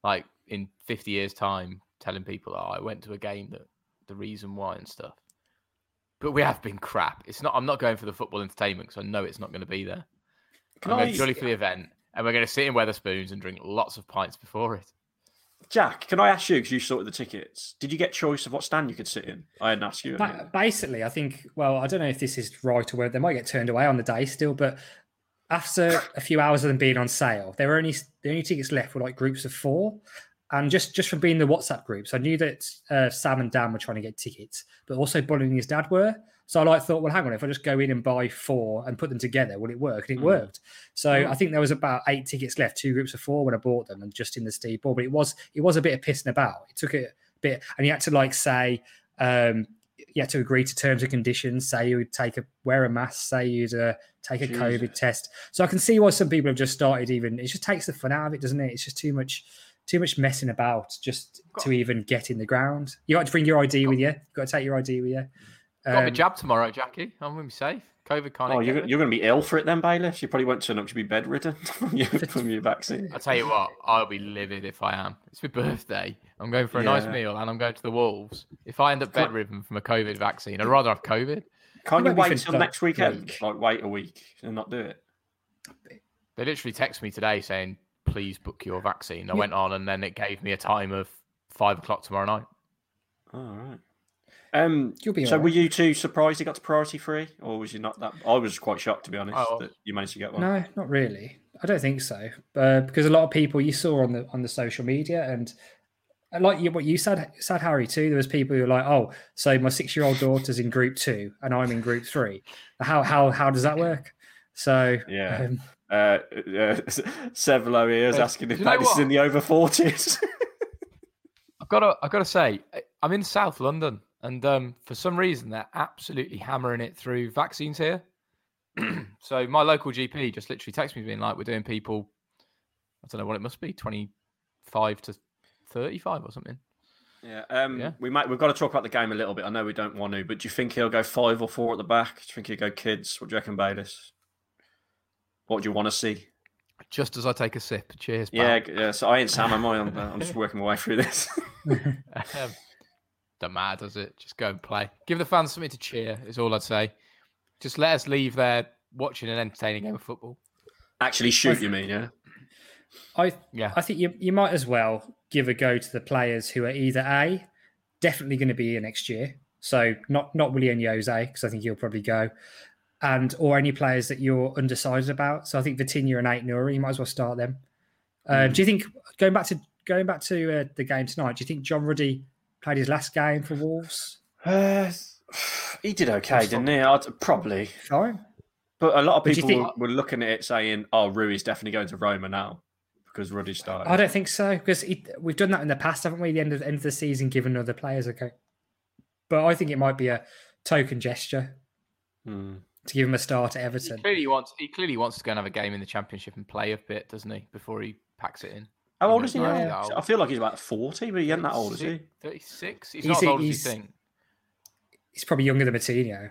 Speaker 4: Like in 50 years' time, telling people, "Oh, I went to a game that the reason why and stuff." But we have been crap. It's not. I'm not going for the football entertainment because I know it's not going to be there.
Speaker 2: Can
Speaker 4: I'm going
Speaker 2: I-
Speaker 4: purely for the event, and we're going to sit in Wetherspoons and drink lots of pints before it.
Speaker 2: Jack, can I ask you because you sorted the tickets? Did you get choice of what stand you could sit in? I hadn't asked you.
Speaker 3: Ba- basically, I think. Well, I don't know if this is right or whether they might get turned away on the day still, but after a few hours of them being on sale, there were only the only tickets left were like groups of four. And just just from being in the WhatsApp groups, I knew that uh, Sam and Dan were trying to get tickets, but also Bully and his dad were. So I like thought, well, hang on, if I just go in and buy four and put them together, will it work? And it
Speaker 2: Mm.
Speaker 3: worked. So
Speaker 2: Mm.
Speaker 3: I think there was about eight tickets left, two groups of four when I bought them, and just in the Steve Bull. But it was it was a bit of pissing about. It took a bit, and you had to like say, um, you had to agree to terms and conditions. Say you would take a wear a mask. Say you'd uh, take a COVID test. So I can see why some people have just started. Even it just takes the fun out of it, doesn't it? It's just too much, too much messing about just to even get in the ground. You got to bring your ID with you. You got to take your ID with you.
Speaker 4: Got my
Speaker 3: Um,
Speaker 4: jab tomorrow, Jackie. I'm going to be safe. COVID can't.
Speaker 2: Oh, you're, you're going to be ill for it then, Bailiff. You probably won't turn up to be bedridden from your, from your vaccine.
Speaker 4: I tell you what, I'll be livid if I am. It's my birthday. I'm going for a nice meal and I'm going to the Wolves. If I end up bedridden from a COVID vaccine, I'd rather have COVID.
Speaker 2: Can't
Speaker 3: You
Speaker 2: you wait
Speaker 3: until
Speaker 2: next weekend?
Speaker 3: week.
Speaker 2: Like, wait a week and not do it?
Speaker 4: They literally text me today saying, please book your vaccine. I went on and then it gave me a time of five o'clock tomorrow night.
Speaker 2: All right. Um,
Speaker 3: You'll be
Speaker 2: so,
Speaker 3: all
Speaker 2: were you two surprised you got to priority three, or was you not that? I was quite shocked, to be honest,
Speaker 4: Oh.
Speaker 2: that you managed to get one.
Speaker 3: No, not really. I don't think so. Uh, because a lot of people you saw on the on the social media and uh, like you, what you said, said Harry too. There was people who were like, "Oh, so my six year old daughter's in group two and I'm in group three. How how how does that work?" So
Speaker 2: Yeah.
Speaker 3: um,
Speaker 2: Uh, uh, Sevelo here is asking if
Speaker 4: do you know
Speaker 2: Bailiff is in the over 40s.
Speaker 4: I've got to, I've got to say, I'm in South London and um, for some reason they're absolutely hammering it through vaccines here. so my local GP just literally texted me being like, we're doing people, I don't know what it must be, 25 to 35 or something.
Speaker 2: Yeah, um,
Speaker 4: Yeah.
Speaker 2: we might. We've got to talk about the game a little bit. I know we don't want to, but do you think he'll go five or four at the back? Do you think he'll go kids? What do you reckon, Bayless? What do you want to see?
Speaker 4: Just as I take a sip. Cheers.
Speaker 2: Yeah,
Speaker 4: pal.
Speaker 2: yeah. So I ain't Sam, am I? I'm, uh, I'm just working my way through this.
Speaker 4: Um, don't matter, does it? Just go and play. Give the fans something to cheer, is all I'd say. Just let us leave there watching an entertaining game of football.
Speaker 2: Actually, shoot. You mean? Yeah.
Speaker 3: I
Speaker 4: Yeah.
Speaker 3: I think you you might as well give a go to the players who are either a definitely going to be here next year. So not not William Jose because I think he'll probably go, and or any players that you're undecided about. So I think Vitinha and Aït-Nouri, you might as well start them. Uh, Do you think going back to going back to uh, the game tonight? Do you think John Ruddy played his last game for Wolves?
Speaker 2: Uh, he did okay, didn't he? I'd, probably.
Speaker 3: Fine.
Speaker 2: But a lot of
Speaker 3: But do you
Speaker 2: people
Speaker 3: think-
Speaker 2: were, looking at it saying, "Oh, Rui's definitely going to Roma now because Ruddy started."
Speaker 3: I don't think so because it, we've done that in the past, haven't we? The end of end of the season, given other players Okay. But I think it might be a token gesture
Speaker 2: Hmm.
Speaker 3: To give him a start at Everton.
Speaker 4: He
Speaker 3: Everton.
Speaker 4: clearly wants. He clearly wants to go and have a game in the championship and play a bit, doesn't he? Before he packs it in.
Speaker 2: How old is he now?
Speaker 4: he's
Speaker 2: I feel like he's about forty, but he ain't that old, is he?
Speaker 4: Thirty-six. He's,
Speaker 3: He's-
Speaker 4: not as old as
Speaker 3: he's-
Speaker 4: you think.
Speaker 3: He's probably younger than Moutinho.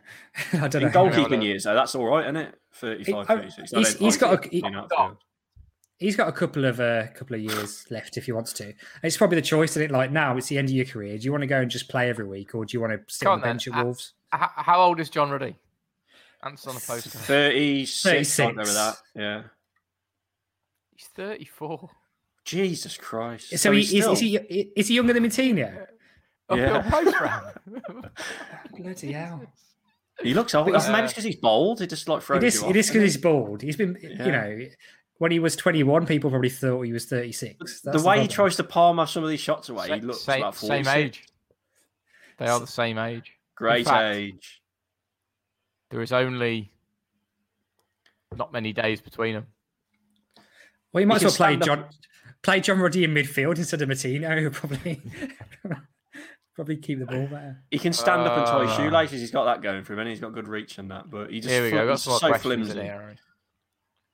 Speaker 3: I don't
Speaker 2: In
Speaker 3: know.
Speaker 2: goalkeeping years, though, that's all right, isn't it? 35,
Speaker 3: he,
Speaker 2: 36.
Speaker 3: He's, he's got a- he, he's got a couple of uh, couple of years left if he wants to. It's probably the choice in it. Like now, it's the end of your career. Do you want to go and just play every week, or do you want to sit
Speaker 4: Come
Speaker 3: on
Speaker 4: on
Speaker 3: the
Speaker 4: then.
Speaker 3: bench at
Speaker 4: Uh,
Speaker 3: Wolves?
Speaker 4: H- how old is John Ruddy? Answer on the poster.
Speaker 2: 36, I'll go with that. Yeah.
Speaker 4: He's thirty-four.
Speaker 2: Jesus Christ.
Speaker 3: So, he,
Speaker 2: he's
Speaker 3: is,
Speaker 2: still-
Speaker 3: is he is he younger than Moutinho?
Speaker 4: Uphill oh, Yeah.
Speaker 3: Bloody hell!
Speaker 2: He looks old.
Speaker 3: But
Speaker 2: Maybe it's because he's bald. It just like throws
Speaker 3: It is.
Speaker 2: you off.
Speaker 3: It is because he's bald. He's been,
Speaker 2: Yeah.
Speaker 3: you know, when he was 21, people probably thought he was 36.
Speaker 2: the
Speaker 3: That's
Speaker 2: way he tries to palm off some of these shots away,
Speaker 4: Sa-
Speaker 2: he looks
Speaker 4: same,
Speaker 2: about
Speaker 4: same age. They are the same age.
Speaker 2: Great
Speaker 4: fact-
Speaker 2: age.
Speaker 4: There is only not many days between them.
Speaker 3: Well, you might
Speaker 2: He
Speaker 3: as well play
Speaker 2: stand
Speaker 3: John, play John Ruddy in midfield instead of Moutinho, who probably probably keep the ball better.
Speaker 2: He can stand up and tie his
Speaker 4: Uh,
Speaker 2: shoelaces. He's got that going for him, and he's got good reach and that. But he just
Speaker 4: Here we
Speaker 2: fl-
Speaker 4: go. Got some
Speaker 2: so flimsy.
Speaker 4: here. Aaron.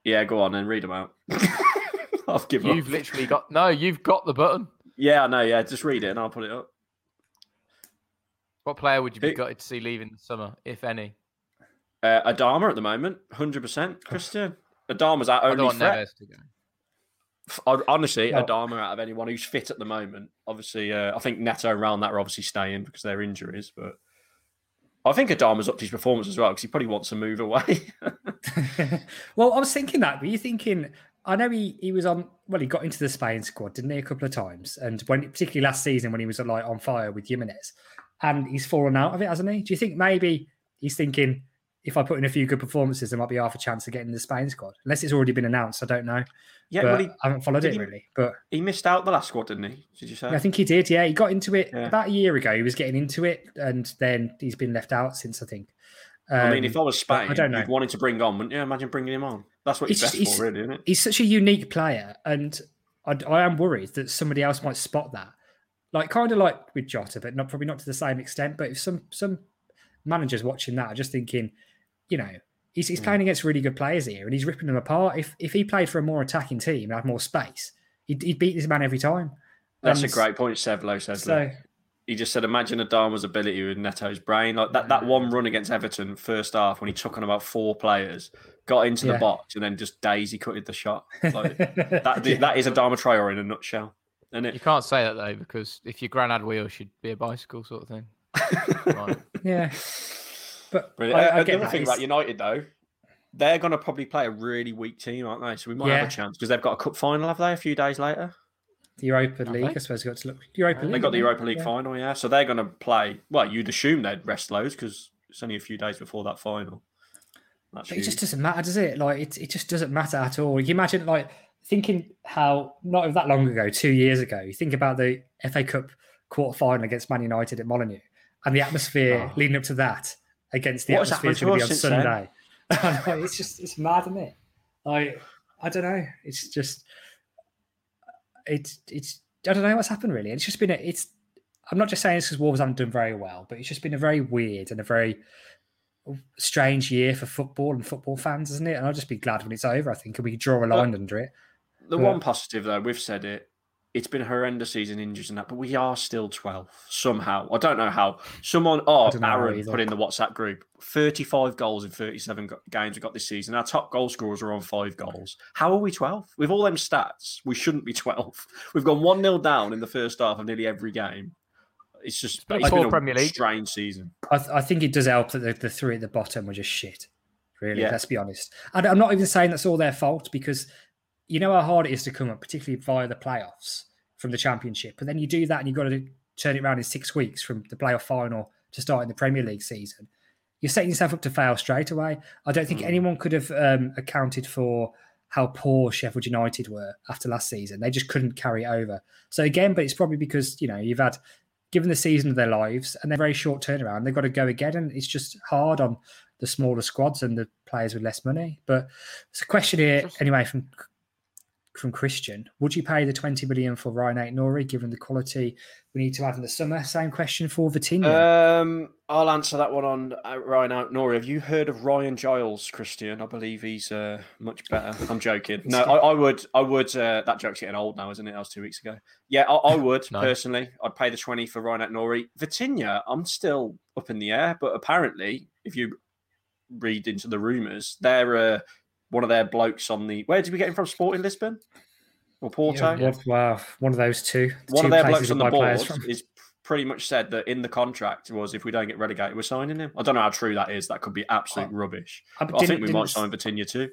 Speaker 2: Yeah, go on and read them out. I've given
Speaker 4: You've
Speaker 2: up.
Speaker 4: literally got no. You've got the button.
Speaker 2: Yeah, I know. Yeah, just read it and I'll put it up.
Speaker 4: What player would you be
Speaker 2: Who-
Speaker 4: gutted to see leaving the summer, if any?
Speaker 2: Uh, Adama at the moment, hundred percent. Christian Adama's our
Speaker 4: I don't
Speaker 2: only
Speaker 4: want
Speaker 2: threat.
Speaker 4: To go.
Speaker 2: Honestly,
Speaker 3: No.
Speaker 2: Adama out of anyone who's fit at the moment. Obviously, uh, I think Neto around that are obviously staying because of their injuries, but I think Adama's up to his performance as well because he probably wants to move away.
Speaker 3: well, I was thinking that, but you're thinking, I know he, he was on, well, he got into the Spain squad, didn't he, a couple of times? And when, particularly last season when he was like on fire with Jimenez, and he's fallen out of it, hasn't he? Do you think maybe he's thinking, if I put in a few good performances, there might be half a chance of getting the Spain squad? Unless it's already been announced, I don't know.
Speaker 2: yeah,
Speaker 3: but
Speaker 2: well, he,
Speaker 3: I haven't followed it
Speaker 2: he-
Speaker 3: really. But
Speaker 2: he missed out the last squad, didn't he? Did you say?
Speaker 3: I think he did. Yeah, he got into it
Speaker 2: Yeah.
Speaker 3: about a year ago. He was getting into it, and then he's been left out since. I think.
Speaker 2: I mean,
Speaker 3: Um,
Speaker 2: if I was Spain,
Speaker 3: I don't know.
Speaker 2: you'd wanted to bring on, wouldn't you? Imagine bringing him on. That's what he's, best
Speaker 3: just-
Speaker 2: for, really, isn't it?
Speaker 3: he's such a unique player, and I, I am worried that somebody else might spot that. Like kind of like with Jota, but not probably not to the same extent. But if some some managers watching that are just thinking, you know, he's,
Speaker 2: Hmm.
Speaker 3: he's playing against really good players here, and he's ripping them apart. If if he played for a more attacking team and had more space, he'd, he'd beat this man every time.
Speaker 2: That's a great point. Sevlo says.
Speaker 3: So
Speaker 2: he just said, imagine Adama's ability with Neto's brain. Like that, that one run against Everton first half when he took on about four players, got into
Speaker 3: Yeah.
Speaker 2: the box, and then just daisy cutted the shot. Like, that, that is Adama Traore in a nutshell. Isn't
Speaker 4: You can't say that though, because if your granad wheel should be a bicycle sort of thing. Right.
Speaker 3: yeah, but
Speaker 2: But,
Speaker 3: I,
Speaker 2: uh,
Speaker 3: I
Speaker 2: the
Speaker 3: get
Speaker 2: other
Speaker 3: that.
Speaker 2: thing about United, though, they're going to probably play a really weak team, aren't they? So we might
Speaker 3: Yeah.
Speaker 2: have a chance because they've got a cup final, have they? A few days later,
Speaker 3: the Europa
Speaker 4: Have
Speaker 3: League,
Speaker 4: they?
Speaker 3: I suppose, we've got to look Europa League.
Speaker 2: they got the
Speaker 3: haven't
Speaker 2: Europa League
Speaker 3: Yeah.
Speaker 2: final, yeah. So they're going to play. Well, you'd assume they'd rest loads because it's only a few days before that final. That's
Speaker 3: But it just doesn't matter, does it? Like it, it just doesn't matter at all. You imagine like thinking how not that long ago, two years ago, you think about the FA Cup quarter final against Man United at Molineux and the atmosphere
Speaker 2: Oh.
Speaker 3: leading up to that against the
Speaker 2: What
Speaker 3: atmosphere that's
Speaker 2: happened
Speaker 3: going to
Speaker 2: to
Speaker 3: be on
Speaker 2: us since then?
Speaker 3: Sunday. Know, it's just it's mad, isn't it? Like I don't know. It's just it's it's I don't know what's happened really. It's just been a, it's I'm not just saying this because Wolves haven't done very well, but it's just been a very weird and a very strange year for football and football fans, isn't it? And I'll just be glad when it's over. I think, and we can draw a line under it.
Speaker 2: The
Speaker 3: Yeah.
Speaker 2: one positive, though, we've said it. It's been a horrendous season, injuries and that, but we are still 12 somehow. I don't know how. Someone, oh,
Speaker 3: don't
Speaker 2: Aaron put in the WhatsApp group 35 goals in 37 games we got this season. Our top goal scorers are on five goals. How are we 12? With all them stats, we shouldn't be 12. We've gone 1 0 down in the first half of nearly every game. It's just
Speaker 4: been
Speaker 2: it's
Speaker 4: poor
Speaker 2: been a
Speaker 4: Premier League.
Speaker 2: strange season.
Speaker 3: I, th- I think it does help that the, the three at the bottom were just shit. Really,
Speaker 2: Yeah.
Speaker 3: let's be honest. And I'm not even saying that's all their fault because you know how hard it is to come up, particularly via the playoffs from the championship. But then you do that and you've got to turn it around in six weeks from the playoff final to starting the Premier League season. You're setting yourself up to fail straight away. I don't think anyone could have um, accounted for how poor Sheffield United were after last season. They just couldn't carry it over. So again, but it's probably because you know you've had given the season of their lives and they're very short turnaround. They've got to go again, and it's just hard on the smaller squads and the players with less money. But it's a question here anyway from from Christian. Would you pay the 20 million for Aït-Nouri given the quality we need to have in the summer? Same question for Vitinha.
Speaker 2: Um, I'll answer that one on uh, Ryan Nori. Have you heard of Ryan Giles, Christian? I believe he's uh, much better. I'm joking. No, I, I would. I would. Uh, that joke's getting old now, isn't it? That was two weeks ago. Yeah, I, I would
Speaker 4: No.
Speaker 2: personally. I'd pay the twenty for Aït-Nouri. Vitinha, I'm still up in the air, but apparently, if you read into the rumours, they're uh, one of their blokes on the. Where did we get him from? Sporting Lisbon or Porto?
Speaker 3: Yeah, wow, one of those two.
Speaker 2: one
Speaker 3: two
Speaker 2: of their blokes on the board is pretty much said that in the contract was if we don't get relegated, we're signing him. I don't know how true that is. That could be absolute rubbish.
Speaker 3: I
Speaker 2: But I think we might sign Vitinha too.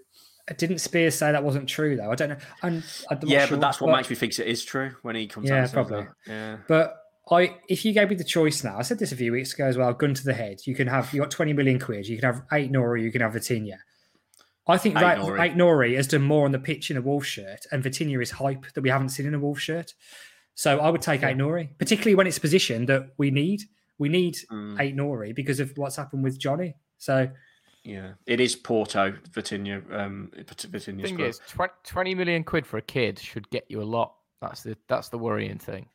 Speaker 3: I didn't Spears say that wasn't true though? I don't know. And I'm
Speaker 2: Yeah,
Speaker 3: sure,
Speaker 2: but that's what makes me think it is true when he comes.
Speaker 3: Yeah, probably.
Speaker 2: that. Yeah.
Speaker 3: But I, if you gave me the choice now, I said this a few weeks ago as well. Gun to the head, you can have you got twenty million quid. You can have Aït-Nouri. You can have Vitinha. I think
Speaker 2: Aït-Nouri,
Speaker 3: right. eight Nori has done more on the pitch in a Wolf shirt, and Vitinha is hype that we haven't seen in a Wolf shirt. So I would take Aït-Nouri, particularly when it's a position that we need. We need
Speaker 2: Mm.
Speaker 3: Aït-Nouri because of what's happened with Johnny. So
Speaker 2: Yeah, it is Porto, Vitinha. Um, Vitinha's
Speaker 4: thing
Speaker 2: club.
Speaker 4: is, tw- 20 million quid for a kid should get you a lot. That's the that's the worrying thing.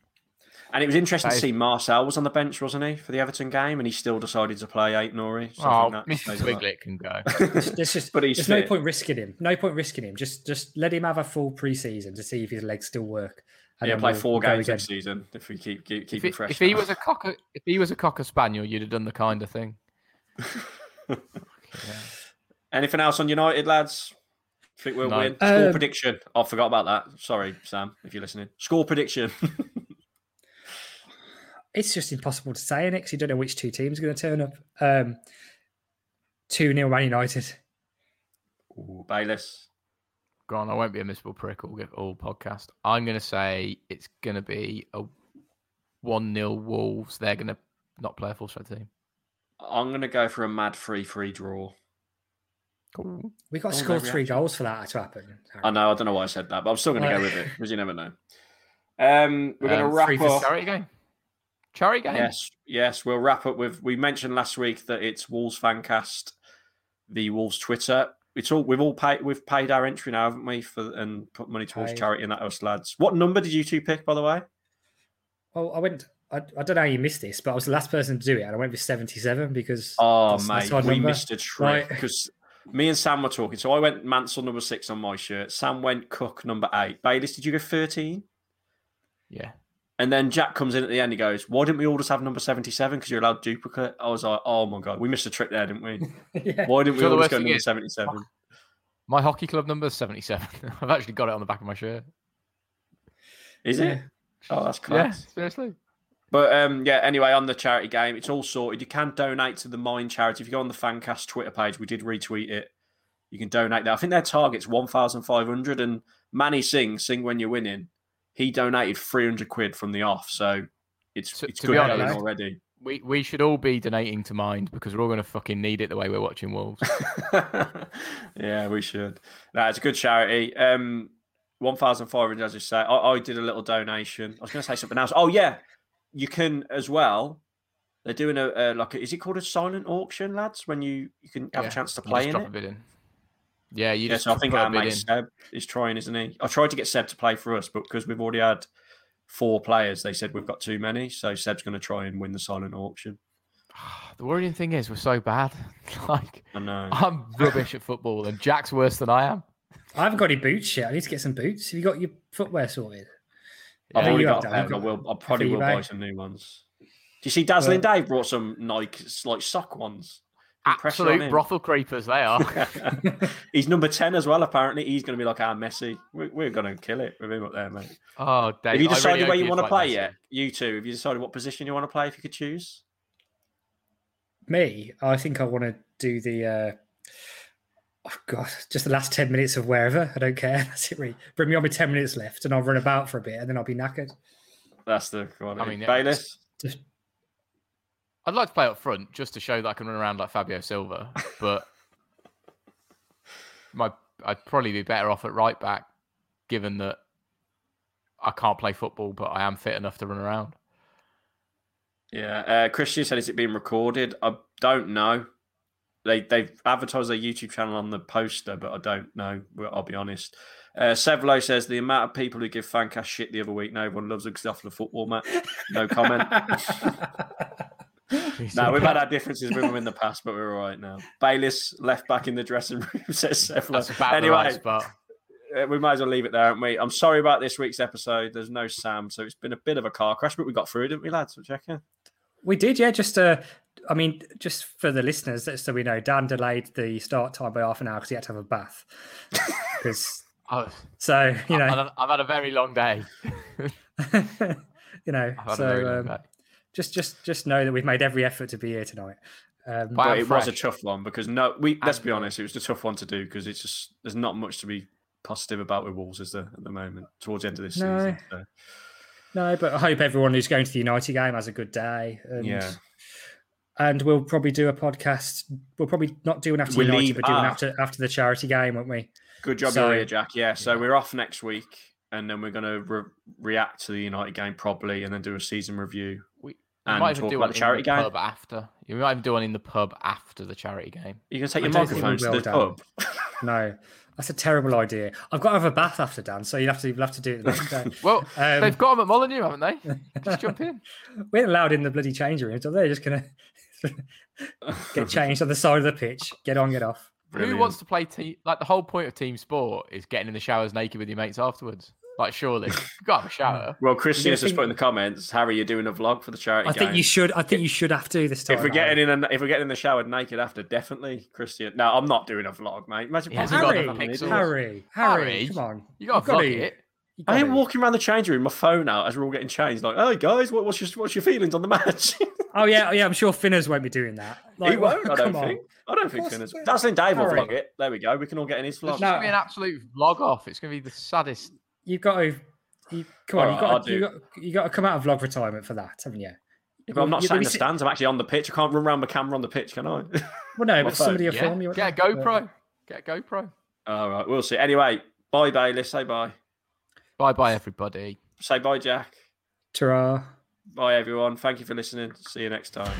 Speaker 2: And it was interesting to see Marçal was on the bench, wasn't he, for the Everton game, and he still decided to play Aït-Nouri. So
Speaker 4: Oh,
Speaker 2: that
Speaker 4: Mr.
Speaker 2: says a lot.
Speaker 4: Twiglet can go.
Speaker 3: there's just
Speaker 2: But he's
Speaker 3: there's no point risking him. No point risking him. Just just let him have a full preseason to see if his legs still work. and
Speaker 2: Yeah, play
Speaker 3: we'll-
Speaker 2: 4
Speaker 3: we'll
Speaker 2: games
Speaker 3: again.
Speaker 2: next season if we keep keep, keep
Speaker 4: If,
Speaker 2: it
Speaker 4: he-
Speaker 2: fresh.
Speaker 4: if he was a cocker, if he was a cocker spaniel, you'd have done the kind of thing.
Speaker 2: Anything else on United, lads? Think we'll
Speaker 4: No.
Speaker 2: win. Score
Speaker 3: Um,
Speaker 2: prediction. I forgot about that. Sorry, Sam, if you're listening. Score prediction.
Speaker 3: It's just impossible to say next. You don't know which two teams are going to turn up. Um, two 0 Man United.
Speaker 2: Ooh, Bayliss.
Speaker 4: Go on, I won't be a miserable prick all, all podcast. I'm going to say it's going to be a 1 0 Wolves. They're going to not play a full strength team.
Speaker 2: I'm going to go for a mad 3 3 draw.
Speaker 3: We got to
Speaker 2: Oh,
Speaker 3: score three goals for that to happen.
Speaker 2: I know, I don't know why I said that, but I'm still going to go with it because you never know. Um, we're going
Speaker 4: Um,
Speaker 2: to wrap
Speaker 4: three for
Speaker 2: up.
Speaker 4: charity game. Charity game.
Speaker 2: Yes, yes, we'll wrap up with. We mentioned last week that it's Wolves Fancast, the Wolves Twitter. It's all we've all paid. We've paid our entry now, haven't we? For and put money towards
Speaker 3: Paid.
Speaker 2: charity and that us lads. What number did you two pick, by the way?
Speaker 3: Well, I went. I, I don't know how you missed this, but I was the last person to do it, and I went with seventy-seven because.
Speaker 2: Oh
Speaker 3: that's- that's
Speaker 2: mate,
Speaker 3: our
Speaker 2: we
Speaker 3: number.
Speaker 2: missed a trick
Speaker 3: Right.
Speaker 2: because me and Sam were talking. So I went Mansell number six on my shirt. Sam went Cook number eight. Bayliss, did you go thirteen?
Speaker 4: Yeah.
Speaker 2: And then Jack comes in at the end. He goes, "Why didn't we all just have number seventy-seven? Because you're allowed duplicate." I was like, "Oh my god, we missed a trick there, didn't we?
Speaker 3: yeah.
Speaker 2: Why didn't we
Speaker 4: So
Speaker 2: all just
Speaker 4: worst
Speaker 2: go
Speaker 4: thing
Speaker 2: number seventy-seven?
Speaker 4: My hockey club number is 77. I've actually got it on the back of my shirt.
Speaker 2: Is it? Oh, that's class.
Speaker 4: Yeah, seriously.
Speaker 2: But um, yeah, anyway, on the charity game, it's all sorted. You can donate to the Mind charity. If you go on the Fancast Twitter page, we did retweet it. You can donate there. I think their target's 1,500. And Manny Singh, Sing When You're Winning, he donated 300 quid from the off. So it's,
Speaker 4: To-
Speaker 2: it's good
Speaker 4: be honest-
Speaker 2: already.
Speaker 4: We we should all be donating to Mind because we're all going to fucking need it the way we're watching Wolves.
Speaker 2: yeah, we should. No, it's a good charity. Um, 1,500, as you say. I, I did a little donation. I was going to say something else. Oh, yeah. You can as well. They're doing a, a like, a, is it called a silent auction, lads? When you, you can have
Speaker 4: Yeah,
Speaker 2: a chance to play in
Speaker 4: drop
Speaker 2: it?
Speaker 4: A bid in. Yeah, you
Speaker 2: yeah,
Speaker 4: just
Speaker 2: so I think
Speaker 4: put a
Speaker 2: our mate
Speaker 4: in.
Speaker 2: Seb is trying, isn't he? I tried to get Seb to play for us, but because we've already had four players, they said we've got too many. So Seb's going to try and win the silent auction.
Speaker 4: The worrying thing is we're so bad. like
Speaker 2: I know.
Speaker 4: I'm rubbish at football, and Jack's worse than I am.
Speaker 3: I haven't got any boots yet. I need to get some boots. Have you got your footwear sorted?
Speaker 2: I've already
Speaker 3: you
Speaker 2: got
Speaker 3: have,
Speaker 2: a
Speaker 3: Dan.
Speaker 2: I will. I probably will buy some new ones. Do you see Dazzling Dave brought some Nike like sock ones? Put pressure on
Speaker 4: Absolute brothel creepers they are.
Speaker 2: He's number ten as well. Apparently, he's going to be like our Messi. We're, we're going to kill it with him up there, mate.
Speaker 4: oh, Dave,
Speaker 2: have you
Speaker 4: I really
Speaker 2: decided where you want to
Speaker 4: like
Speaker 2: play
Speaker 4: Messi.
Speaker 2: yet? You two, have you decided what position you want to play if you could choose?
Speaker 3: Me, I think I want to do the uh, Oh God, just the last ten minutes of wherever. I don't care. That's it. Really. Bring me on with ten minutes left, and I'll run about for a bit, and then I'll be knackered.
Speaker 2: That's the quality.
Speaker 4: I mean, yeah,
Speaker 2: Bayliss.
Speaker 3: Just
Speaker 4: I'd like to play up front just to show that I can run around like Fabio Silva, but my I'd probably be better off at right back, given that I can't play football, but I am fit enough to run around.
Speaker 2: Yeah, uh, Christian said, "Is it being recorded?" I don't know. They they've advertised their YouTube channel on the poster, but I don't know. I'll be honest. Uh, Sevlo says the amount of people who give Fancast shit the other week. No one loves it because off the football match. No comment. no, we've had our differences with them in the past, but we're all right now. Bayliss left back in the dressing room says Sevlo.
Speaker 4: That's about the
Speaker 2: anyway,
Speaker 4: right spot.
Speaker 2: uh, we might as well leave it there, aren't we? I'm sorry about this week's episode. There's no Sam, so it's been a bit of a car crash, but we got through, didn't we, lads? So check in.
Speaker 3: We did, yeah. Just uh, I mean, just for the listeners, so we know, Dan delayed the start time by half an hour because he had to have a bath. Because
Speaker 4: Oh,
Speaker 3: so you know,
Speaker 4: I've, I've had a very long day.
Speaker 3: you know,
Speaker 4: I've had a very
Speaker 3: so
Speaker 4: long
Speaker 3: um,
Speaker 4: day.
Speaker 3: Just just just know that we've made every effort to be here tonight. Um,
Speaker 4: But
Speaker 2: But
Speaker 4: I'm
Speaker 2: it was a tough one because no, we let's
Speaker 4: And-
Speaker 2: be honest, it was a tough one to do because it's just there's not much to be positive about with Wolves, is there, at the moment towards the end of this
Speaker 3: No.
Speaker 2: season? So,
Speaker 3: no, but I hope everyone who's going to the United game has a good day. And,
Speaker 2: Yeah.
Speaker 3: And we'll probably do a podcast. We'll probably not do one after
Speaker 2: We'll
Speaker 3: United,
Speaker 2: leave-
Speaker 3: but do one
Speaker 2: ah.
Speaker 3: after after the charity game, won't we?
Speaker 2: good job,
Speaker 3: So-
Speaker 2: you're here, Jack. Yeah, so we're off next week, and then we're going to re- react to the United game properly, and then do a season review.
Speaker 4: We, we
Speaker 2: and
Speaker 4: might even
Speaker 2: talk
Speaker 4: do
Speaker 2: about
Speaker 4: one
Speaker 2: the charity
Speaker 4: in the
Speaker 2: game.
Speaker 4: pub after. You might even do one in the pub after the charity game.
Speaker 2: You can take your
Speaker 3: don't think we
Speaker 2: microphones to the
Speaker 3: Dan.
Speaker 2: pub.
Speaker 3: No, that's a terrible idea. I've got to have a bath after Dan, so you'll have to you'll have to do it the next day.
Speaker 4: Well,
Speaker 3: Um,
Speaker 4: they've got them at Molineux, haven't they? Just jump in.
Speaker 3: We're allowed in the bloody change room, so they're just gonna get changed on the side of the pitch. Get on, get off.
Speaker 4: Who wants to play team? Like the whole point of team sport is getting in the showers naked with your mates afterwards. Like surely you got to have a shower.
Speaker 2: Well, Christian has
Speaker 3: think-
Speaker 2: just put in the comments, Harry, you're doing a vlog for the charity
Speaker 3: I think
Speaker 2: game.
Speaker 3: you should. I think you should have to this time.
Speaker 2: If we're
Speaker 3: Harry.
Speaker 2: getting in, a, if we're getting in the shower naked after, definitely Christian. No, I'm not doing a vlog, mate. Imagine yeah,
Speaker 3: Harry. Harry, Harry,
Speaker 4: Harry,
Speaker 3: come on,
Speaker 4: You got to
Speaker 3: You've
Speaker 4: vlog
Speaker 3: gotta-
Speaker 4: it.
Speaker 2: I am walking around the change room, my phone out as we're all getting changed. Like, hey guys, what, what's your what's your feelings on the match?
Speaker 3: Oh yeah, yeah. I'm sure Finners won't be doing that.
Speaker 2: he won't. I don't
Speaker 3: come on.
Speaker 2: think. I don't think
Speaker 3: What's
Speaker 2: Finn's.
Speaker 3: the-
Speaker 2: That's in Dave will vlog it. There we go. We can all get in his
Speaker 4: It's
Speaker 2: vlog.
Speaker 3: No.
Speaker 4: gonna be an absolute vlog off. It's gonna be the saddest.
Speaker 3: You've got to. You, come on,
Speaker 2: Alright,
Speaker 3: you
Speaker 2: I'll
Speaker 3: got, to, you got you got to come out of vlog retirement for that, haven't you?
Speaker 2: But I'm not
Speaker 3: You-
Speaker 2: sat in the stands. I'm actually on the pitch. I can't run around the camera on the pitch, can I?
Speaker 3: Well, no,
Speaker 2: My
Speaker 3: but somebody will
Speaker 4: Yeah,
Speaker 3: film you.
Speaker 4: get a
Speaker 3: won't?
Speaker 4: GoPro. Get a GoPro.
Speaker 2: all right, we'll see. Anyway, bye, Bayliss. Say bye.
Speaker 4: Bye bye everybody.
Speaker 2: Say bye, Jack.
Speaker 3: Ta-ra.
Speaker 2: Bye, everyone. Thank you for listening. See you next time.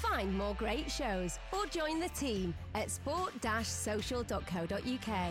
Speaker 5: Find more great shows or join the team at sport-social.co.uk.